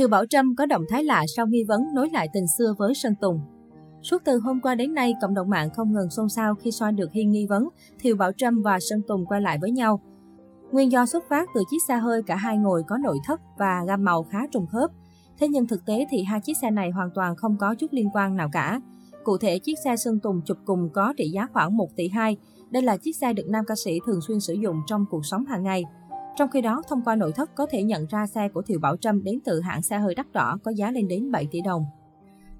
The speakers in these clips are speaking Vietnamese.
Thiều Bảo Trâm có động thái lạ sau nghi vấn nối lại tình xưa với Sơn Tùng. Suốt từ hôm qua đến nay, cộng đồng mạng không ngừng xôn xao khi soi được hiên nghi vấn Thiều Bảo Trâm và Sơn Tùng quay lại với nhau. Nguyên do xuất phát từ chiếc xe hơi cả hai ngồi có nội thất và gam màu khá trùng khớp. Thế nhưng thực tế thì hai chiếc xe này hoàn toàn không có chút liên quan nào cả. Cụ thể, chiếc xe Sơn Tùng chụp cùng có trị giá khoảng 1 tỷ 2. Đây là chiếc xe được nam ca sĩ thường xuyên sử dụng trong cuộc sống hàng ngày. Trong khi đó, thông qua nội thất có thể nhận ra xe của Thiều Bảo Trâm đến từ hãng xe hơi đắt đỏ có giá lên đến 7 tỷ đồng.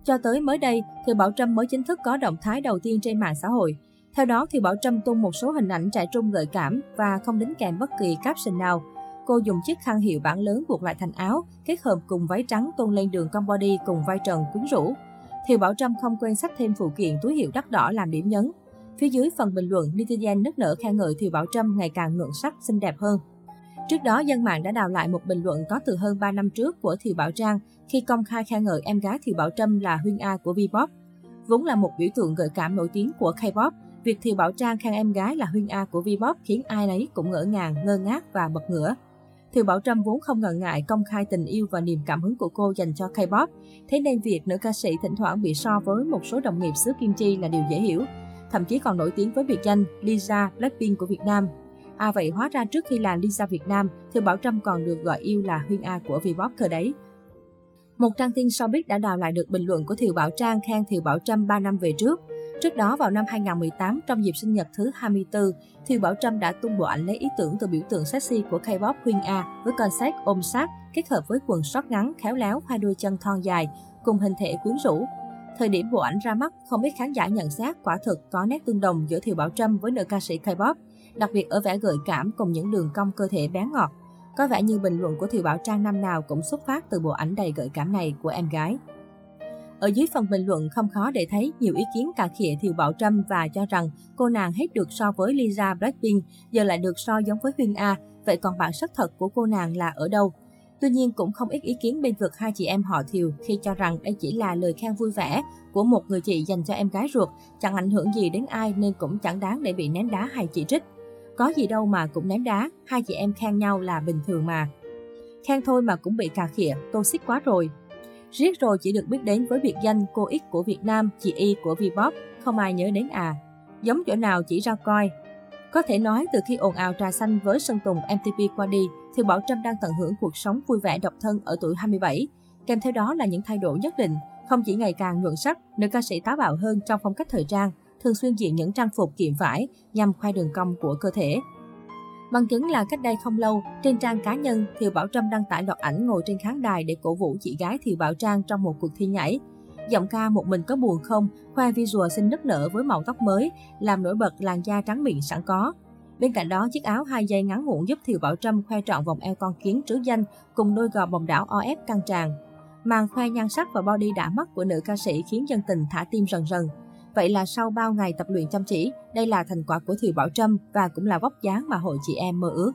Cho tới mới đây, Thiều Bảo Trâm mới chính thức có động thái đầu tiên trên mạng xã hội. Theo đó, Thiều Bảo Trâm tung một số hình ảnh trẻ trung gợi cảm và không đính kèm bất kỳ caption nào. Cô dùng chiếc khăn hiệu bản lớn buộc lại thành áo, kết hợp cùng váy trắng tôn lên đường cong body cùng vai trần quyến rũ. Thiều Bảo Trâm không quên sách thêm phụ kiện túi hiệu đắt đỏ làm điểm nhấn. Phía dưới phần bình luận, netizen nức nở khen ngợi Thiều Bảo Trâm ngày càng ngượng sắc, xinh đẹp hơn. Trước đó, dân mạng đã đào lại một bình luận có từ hơn 3 năm trước của Thiều Bảo Trang khi công khai khen ngợi em gái Thiều Bảo Trâm là Huyên A của V-pop. Vốn là một biểu tượng gợi cảm nổi tiếng của K-pop, việc Thiều Bảo Trang khen em gái là Huyên A của V-pop khiến ai nấy cũng ngỡ ngàng, ngơ ngác và bật ngửa. Thiều Bảo Trâm vốn không ngần ngại công khai tình yêu và niềm cảm hứng của cô dành cho K-pop, thế nên việc nữ ca sĩ thỉnh thoảng bị so với một số đồng nghiệp xứ Kim Chi là điều dễ hiểu. Thậm chí còn nổi tiếng với biệt danh Lisa Blackpink của Việt Nam. À vậy hóa ra trước khi là Lisa Việt Nam, Thì Bảo Trâm còn được gọi yêu là Huyên A của Vbox cơ đấy. Một trang tin showbiz đã đào lại được bình luận của Thiều Bảo Trang khen Thiều Bảo Trâm 3 năm về trước. Trước đó vào năm 2018, trong dịp sinh nhật thứ 24, Thiều Bảo Trâm đã tung bộ ảnh lấy ý tưởng từ biểu tượng sexy của K-pop Huyên A với concept ôm sát kết hợp với quần short ngắn khéo léo hai đôi chân thon dài cùng hình thể quyến rũ. Thời điểm bộ ảnh ra mắt, không ít khán giả nhận xét quả thực có nét tương đồng giữa Thiều Bảo Trâm với nữ ca sĩ K-pop, đặc biệt ở vẻ gợi cảm cùng những đường cong cơ thể bé ngọt. Có vẻ như bình luận của Thiều Bảo Trang năm nào cũng xuất phát từ bộ ảnh đầy gợi cảm này của em gái. Ở dưới phần bình luận không khó để thấy nhiều ý kiến cà khịa Thiều Bảo Trâm và cho rằng cô nàng hết được so với Lisa Blackpink, giờ lại được so giống với Huyên A, vậy còn bản sắc thật của cô nàng là ở đâu? Tuy nhiên cũng không ít ý kiến bên vực hai chị em họ Thiều khi cho rằng đây chỉ là lời khen vui vẻ của một người chị dành cho em gái ruột, chẳng ảnh hưởng gì đến ai nên cũng chẳng đáng để bị ném đá hay chỉ trích. Có gì đâu mà cũng ném đá, hai chị em khen nhau là bình thường mà. Khen thôi mà cũng bị cà khịa, tô xích quá rồi. Riết rồi chỉ được biết đến với biệt danh cô X của Việt Nam, chị Y của Vbop, không ai nhớ đến à. Giống chỗ nào chỉ ra coi. Có thể nói từ khi ồn ào trà xanh với Sơn Tùng MTP qua đi, thì Bảo Trâm đang tận hưởng cuộc sống vui vẻ độc thân ở tuổi 27. Kèm theo đó là những thay đổi nhất định, không chỉ ngày càng nhuận sắc, nữ ca sĩ táo bạo hơn trong phong cách thời trang, thường xuyên diện những trang phục kiệm vải nhằm khoe đường cong của cơ thể. Bằng chứng là cách đây không lâu, trên trang cá nhân, Thiều Bảo Trâm đăng tải loạt ảnh ngồi trên khán đài để cổ vũ chị gái Thiều Bảo Trang trong một cuộc thi nhảy. Giọng ca một mình có buồn không, khoe visual xinh nức nở với màu tóc mới, làm nổi bật làn da trắng mịn sẵn có. Bên cạnh đó, chiếc áo hai dây ngắn ngủn giúp Thiều Bảo Trâm khoe trọn vòng eo con kiến trứ danh cùng đôi gò bồng đảo OF căng tràn. Màn khoe nhan sắc và body đã mắt của nữ ca sĩ khiến dân tình thả tim rần rần. Vậy là sau bao ngày tập luyện chăm chỉ, đây là thành quả của Thiều Bảo Trâm và cũng là vóc dáng mà hội chị em mơ ước.